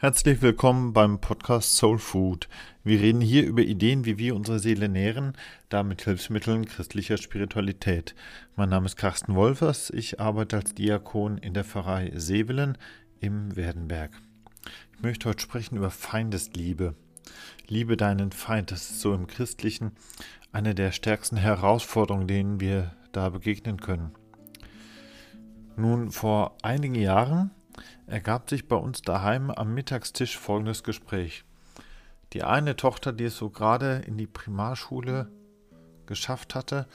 Herzlich willkommen beim Podcast Soul Food. Wir reden hier über Ideen, wie wir unsere Seele nähren, damit Hilfsmitteln christlicher Spiritualität. Mein Name ist Carsten Wolfers, ich arbeite als Diakon in der Pfarrei Sevelen im Werdenberg. Ich möchte heute sprechen über Feindesliebe. Liebe deinen Feind, das ist so im Christlichen eine der stärksten Herausforderungen, denen wir da begegnen können. Nun, vor einigen Jahren ergab sich bei uns daheim am Mittagstisch folgendes Gespräch. Die eine Tochter, die es so gerade in die Primarschule geschafft hatte,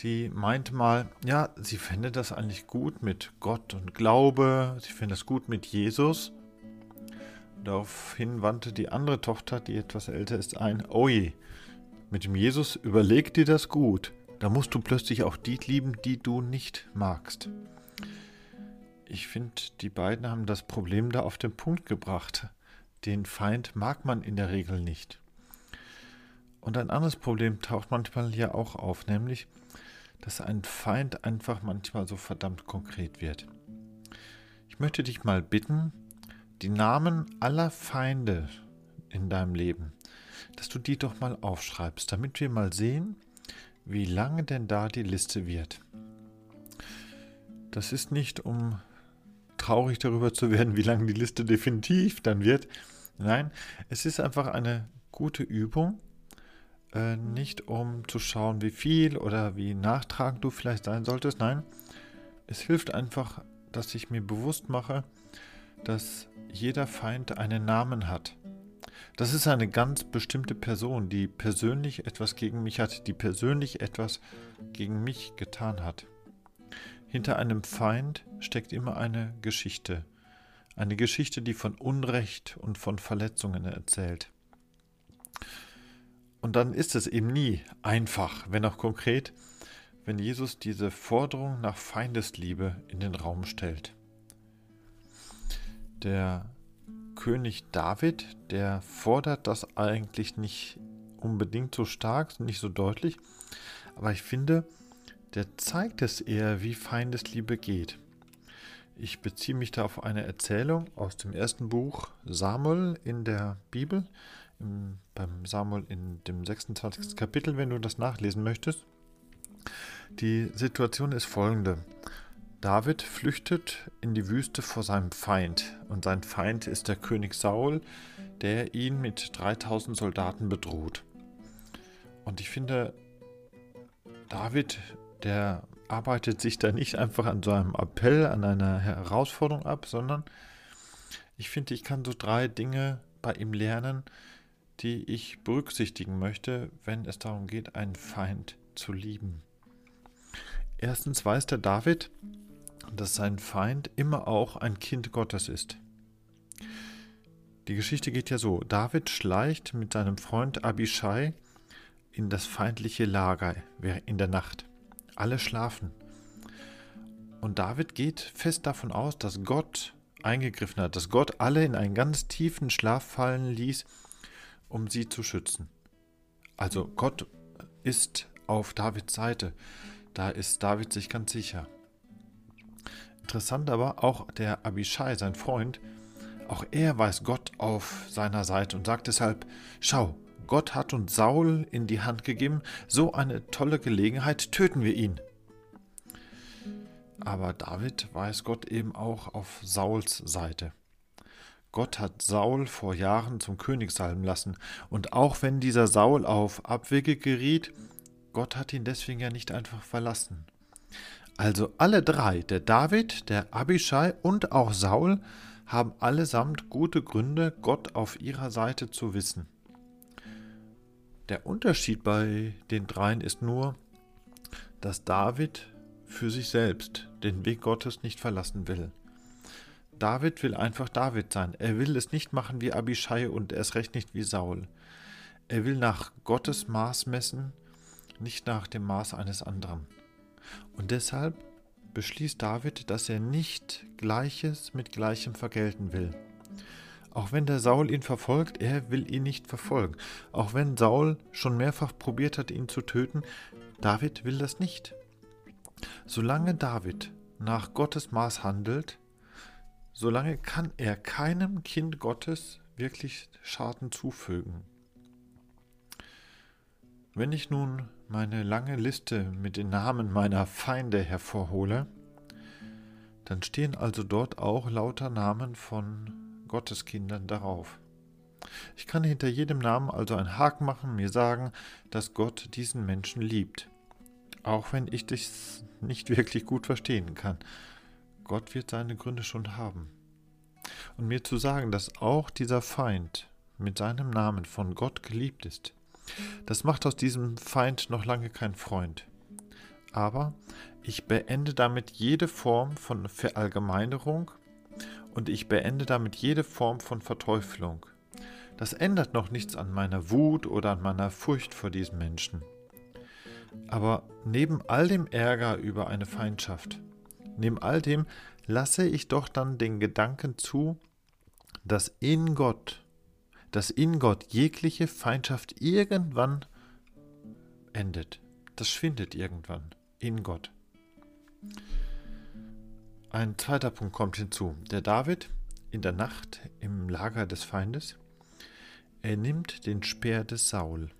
die meinte mal, ja, sie fände das eigentlich gut mit Gott und Glaube, sie fände es gut mit Jesus. Daraufhin wandte die andere Tochter, die etwas älter ist, ein, oh je, mit dem Jesus überleg dir das gut. Da musst du plötzlich auch die lieben, die du nicht magst ich finde, die beiden haben das Problem da auf den Punkt gebracht. Den Feind mag man in der Regel nicht. Und ein anderes Problem taucht manchmal hier auch auf, nämlich, dass ein Feind einfach manchmal so verdammt konkret wird. Ich möchte dich mal bitten, die Namen aller Feinde in deinem Leben, dass du die doch mal aufschreibst, damit wir mal sehen, wie lange denn da die Liste wird. Das ist nicht, um traurig darüber zu werden, wie lang die Liste definitiv dann wird. Nein, es ist einfach eine gute Übung, äh, nicht um zu schauen, wie viel oder wie nachtragend du vielleicht sein solltest. Nein, es hilft einfach, dass ich mir bewusst mache, dass jeder Feind einen Namen hat. Das ist eine ganz bestimmte Person, die persönlich etwas gegen mich hat, die persönlich etwas gegen mich getan hat. Hinter einem Feind steckt immer eine Geschichte. Eine Geschichte, die von Unrecht und von Verletzungen erzählt. Und dann ist es eben nie einfach, wenn auch konkret, wenn Jesus diese Forderung nach Feindesliebe in den Raum stellt. Der König David, der fordert das eigentlich nicht unbedingt so stark, nicht so deutlich, aber ich finde, der zeigt es eher, wie Feindesliebe geht. Ich beziehe mich da auf eine Erzählung aus dem ersten Buch Samuel in der Bibel, im, beim Samuel in dem 26. Kapitel, wenn du das nachlesen möchtest. Die Situation ist folgende. David flüchtet in die Wüste vor seinem Feind und sein Feind ist der König Saul, der ihn mit 3000 Soldaten bedroht. Und ich finde, David der arbeitet sich da nicht einfach an so einem Appell, an einer Herausforderung ab, sondern ich finde, ich kann so drei Dinge bei ihm lernen, die ich berücksichtigen möchte, wenn es darum geht, einen Feind zu lieben. Erstens weiß der David, dass sein Feind immer auch ein Kind Gottes ist. Die Geschichte geht ja so: David schleicht mit seinem Freund Abishai in das feindliche Lager in der Nacht alle schlafen. Und David geht fest davon aus, dass Gott eingegriffen hat, dass Gott alle in einen ganz tiefen Schlaf fallen ließ, um sie zu schützen. Also Gott ist auf Davids Seite. Da ist David sich ganz sicher. Interessant aber, auch der Abishai, sein Freund, auch er weiß Gott auf seiner Seite und sagt deshalb, schau, Gott hat uns Saul in die Hand gegeben, so eine tolle Gelegenheit, töten wir ihn. Aber David weiß Gott eben auch auf Sauls Seite. Gott hat Saul vor Jahren zum König salben lassen, und auch wenn dieser Saul auf Abwege geriet, Gott hat ihn deswegen ja nicht einfach verlassen. Also alle drei, der David, der Abishai und auch Saul, haben allesamt gute Gründe, Gott auf ihrer Seite zu wissen. Der Unterschied bei den dreien ist nur, dass David für sich selbst den Weg Gottes nicht verlassen will. David will einfach David sein. Er will es nicht machen wie Abishai und erst recht nicht wie Saul. Er will nach Gottes Maß messen, nicht nach dem Maß eines anderen. Und deshalb beschließt David, dass er nicht Gleiches mit Gleichem vergelten will. Auch wenn der Saul ihn verfolgt, er will ihn nicht verfolgen. Auch wenn Saul schon mehrfach probiert hat, ihn zu töten, David will das nicht. Solange David nach Gottes Maß handelt, solange kann er keinem Kind Gottes wirklich Schaden zufügen. Wenn ich nun meine lange Liste mit den Namen meiner Feinde hervorhole, dann stehen also dort auch lauter Namen von Gotteskindern darauf. Ich kann hinter jedem Namen also einen Haken machen, mir sagen, dass Gott diesen Menschen liebt. Auch wenn ich das nicht wirklich gut verstehen kann. Gott wird seine Gründe schon haben. Und mir zu sagen, dass auch dieser Feind mit seinem Namen von Gott geliebt ist, das macht aus diesem Feind noch lange kein Freund. Aber ich beende damit jede Form von Verallgemeinerung und ich beende damit jede Form von Verteuflung. Das ändert noch nichts an meiner Wut oder an meiner Furcht vor diesem Menschen. Aber neben all dem Ärger über eine Feindschaft, neben all dem lasse ich doch dann den Gedanken zu, dass in Gott, dass in Gott jegliche Feindschaft irgendwann endet. Das schwindet irgendwann in Gott. Ein zweiter Punkt kommt hinzu. Der David in der Nacht im Lager des Feindes, er nimmt den Speer des Saul.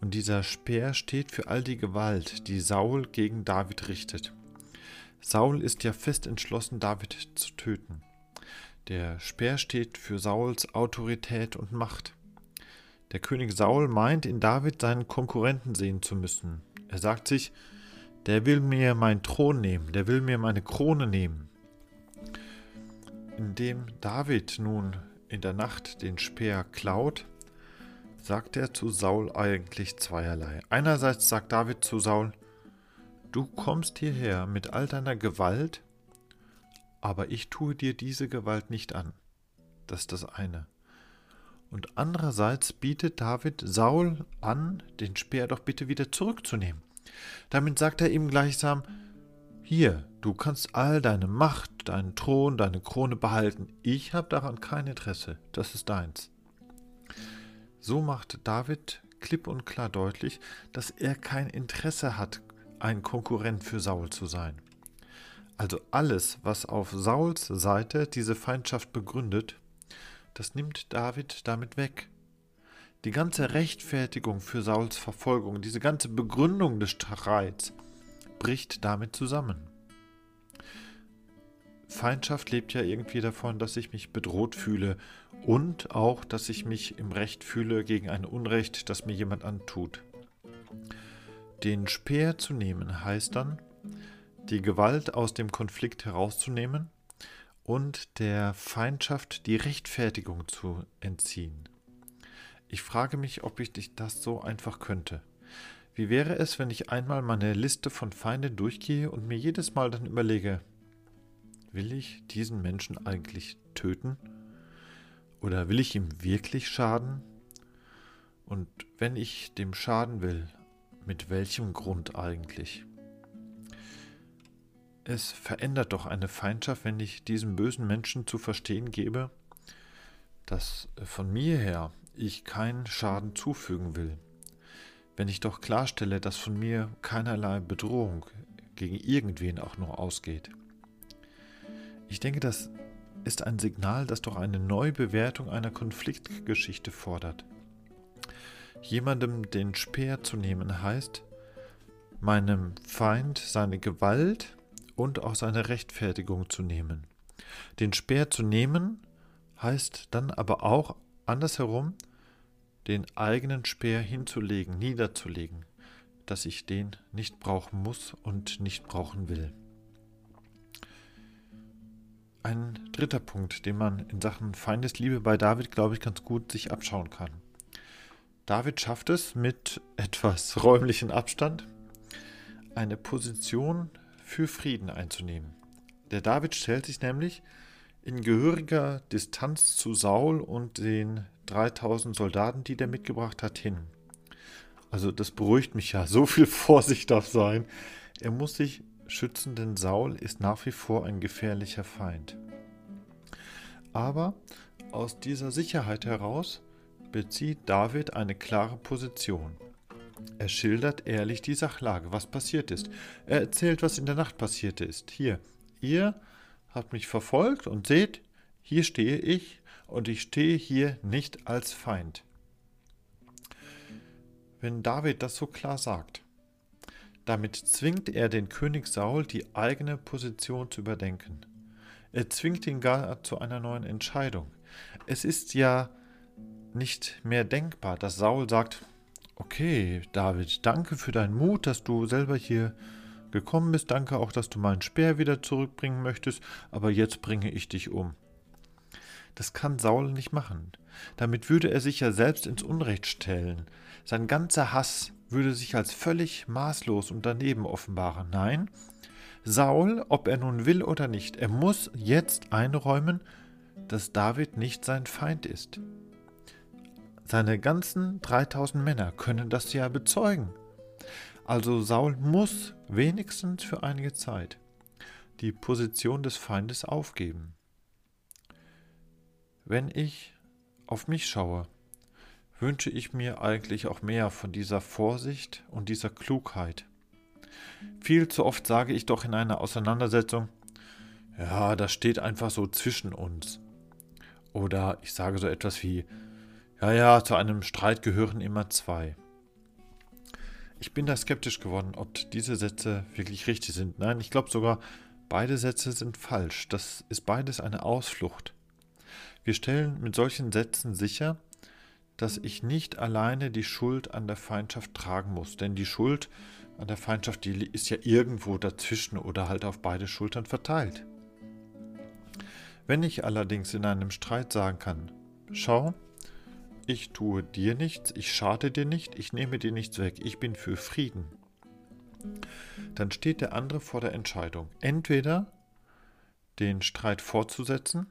Und dieser Speer steht für all die Gewalt, die Saul gegen David richtet. Saul ist ja fest entschlossen, David zu töten. Der Speer steht für Sauls Autorität und Macht. Der König Saul meint, in David seinen Konkurrenten sehen zu müssen. Er sagt sich, der will mir meinen Thron nehmen, der will mir meine Krone nehmen. Indem David nun in der Nacht den Speer klaut, sagt er zu Saul eigentlich zweierlei. Einerseits sagt David zu Saul, du kommst hierher mit all deiner Gewalt, aber ich tue dir diese Gewalt nicht an. Das ist das eine. Und andererseits bietet David Saul an, den Speer doch bitte wieder zurückzunehmen. Damit sagt er ihm gleichsam, hier, du kannst all deine Macht, deinen Thron, deine Krone behalten. Ich habe daran kein Interesse. Das ist deins. So macht David klipp und klar deutlich, dass er kein Interesse hat, ein Konkurrent für Saul zu sein. Also alles, was auf Sauls Seite diese Feindschaft begründet, das nimmt David damit weg. Die ganze Rechtfertigung für Sauls Verfolgung, diese ganze Begründung des Streits bricht damit zusammen. Feindschaft lebt ja irgendwie davon, dass ich mich bedroht fühle und auch, dass ich mich im Recht fühle gegen ein Unrecht, das mir jemand antut. Den Speer zu nehmen heißt dann, die Gewalt aus dem Konflikt herauszunehmen und der Feindschaft die Rechtfertigung zu entziehen. Ich frage mich, ob ich das so einfach könnte. Wie wäre es, wenn ich einmal meine Liste von Feinden durchgehe und mir jedes Mal dann überlege, will ich diesen Menschen eigentlich töten? Oder will ich ihm wirklich schaden? Und wenn ich dem schaden will, mit welchem Grund eigentlich? Es verändert doch eine Feindschaft, wenn ich diesem bösen Menschen zu verstehen gebe, dass von mir her ich keinen Schaden zufügen will, wenn ich doch klarstelle, dass von mir keinerlei Bedrohung gegen irgendwen auch nur ausgeht. Ich denke, das ist ein Signal, das doch eine Neubewertung einer Konfliktgeschichte fordert. Jemandem den Speer zu nehmen heißt, meinem Feind seine Gewalt und auch seine Rechtfertigung zu nehmen. Den Speer zu nehmen heißt dann aber auch andersherum, den eigenen Speer hinzulegen, niederzulegen, dass ich den nicht brauchen muss und nicht brauchen will. Ein dritter Punkt, den man in Sachen Feindesliebe bei David, glaube ich, ganz gut sich abschauen kann. David schafft es mit etwas räumlichen Abstand, eine Position für Frieden einzunehmen. Der David stellt sich nämlich in gehöriger Distanz zu Saul und den 3000 Soldaten, die der mitgebracht hat, hin. Also das beruhigt mich ja. So viel Vorsicht darf sein. Er muss sich schützen, denn Saul ist nach wie vor ein gefährlicher Feind. Aber aus dieser Sicherheit heraus bezieht David eine klare Position. Er schildert ehrlich die Sachlage, was passiert ist. Er erzählt, was in der Nacht passiert ist. Hier, ihr hat mich verfolgt und seht, hier stehe ich und ich stehe hier nicht als Feind. Wenn David das so klar sagt, damit zwingt er den König Saul, die eigene Position zu überdenken. Er zwingt ihn gar zu einer neuen Entscheidung. Es ist ja nicht mehr denkbar, dass Saul sagt, okay, David, danke für deinen Mut, dass du selber hier gekommen bist, danke auch, dass du meinen Speer wieder zurückbringen möchtest, aber jetzt bringe ich dich um. Das kann Saul nicht machen. Damit würde er sich ja selbst ins Unrecht stellen. Sein ganzer Hass würde sich als völlig maßlos und daneben offenbaren. Nein, Saul, ob er nun will oder nicht, er muss jetzt einräumen, dass David nicht sein Feind ist. Seine ganzen 3000 Männer können das ja bezeugen. Also Saul muss wenigstens für einige Zeit die Position des Feindes aufgeben. Wenn ich auf mich schaue, wünsche ich mir eigentlich auch mehr von dieser Vorsicht und dieser Klugheit. Viel zu oft sage ich doch in einer Auseinandersetzung, ja, das steht einfach so zwischen uns. Oder ich sage so etwas wie, ja, ja, zu einem Streit gehören immer zwei. Ich bin da skeptisch geworden, ob diese Sätze wirklich richtig sind. Nein, ich glaube sogar, beide Sätze sind falsch. Das ist beides eine Ausflucht. Wir stellen mit solchen Sätzen sicher, dass ich nicht alleine die Schuld an der Feindschaft tragen muss, denn die Schuld an der Feindschaft, die ist ja irgendwo dazwischen oder halt auf beide Schultern verteilt. Wenn ich allerdings in einem Streit sagen kann, schau, ich tue dir nichts, ich schade dir nicht, ich nehme dir nichts weg, ich bin für Frieden, dann steht der andere vor der Entscheidung, entweder den Streit fortzusetzen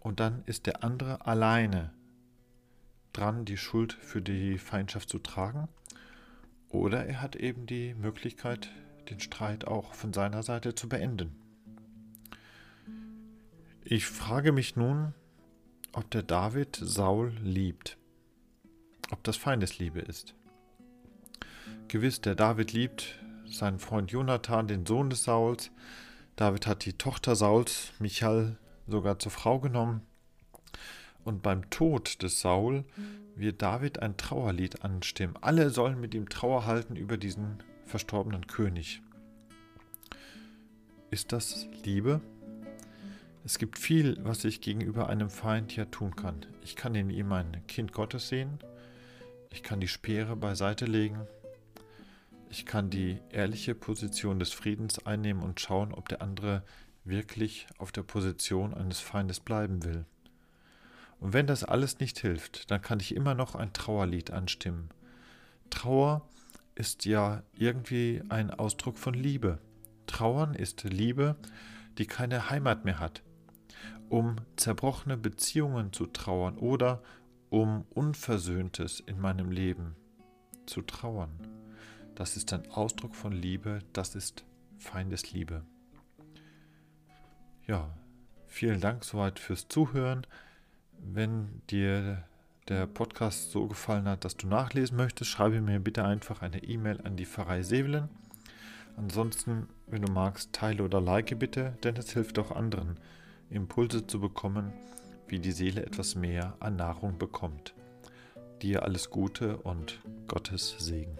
und dann ist der andere alleine dran, die Schuld für die Feindschaft zu tragen. Oder er hat eben die Möglichkeit, den Streit auch von seiner Seite zu beenden. Ich frage mich nun, ob der David Saul liebt, ob das Feindesliebe ist. Gewiss, der David liebt seinen Freund Jonathan, den Sohn des Sauls. David hat die Tochter Sauls, Michal, sogar zur Frau genommen. Und beim Tod des Saul wird David ein Trauerlied anstimmen. Alle sollen mit ihm Trauer halten über diesen verstorbenen König. Ist das Liebe? Es gibt viel, was ich gegenüber einem Feind ja tun kann. Ich kann in ihm ein Kind Gottes sehen. Ich kann die Speere beiseite legen. Ich kann die ehrliche Position des Friedens einnehmen und schauen, ob der andere wirklich auf der Position eines Feindes bleiben will. Und wenn das alles nicht hilft, dann kann ich immer noch ein Trauerlied anstimmen. Trauer ist ja irgendwie ein Ausdruck von Liebe. Trauern ist Liebe, die keine Heimat mehr hat. Um zerbrochene Beziehungen zu trauern oder um Unversöhntes in meinem Leben zu trauern. Das ist ein Ausdruck von Liebe, das ist Feindesliebe. Ja, vielen Dank soweit fürs Zuhören. Wenn dir der Podcast so gefallen hat, dass du nachlesen möchtest, schreibe mir bitte einfach eine E-Mail an die Pfarrei Sevelen. Ansonsten, wenn du magst, teile oder like bitte, denn es hilft auch anderen, Impulse zu bekommen, wie die Seele etwas mehr an Nahrung bekommt. Dir alles Gute und Gottes Segen.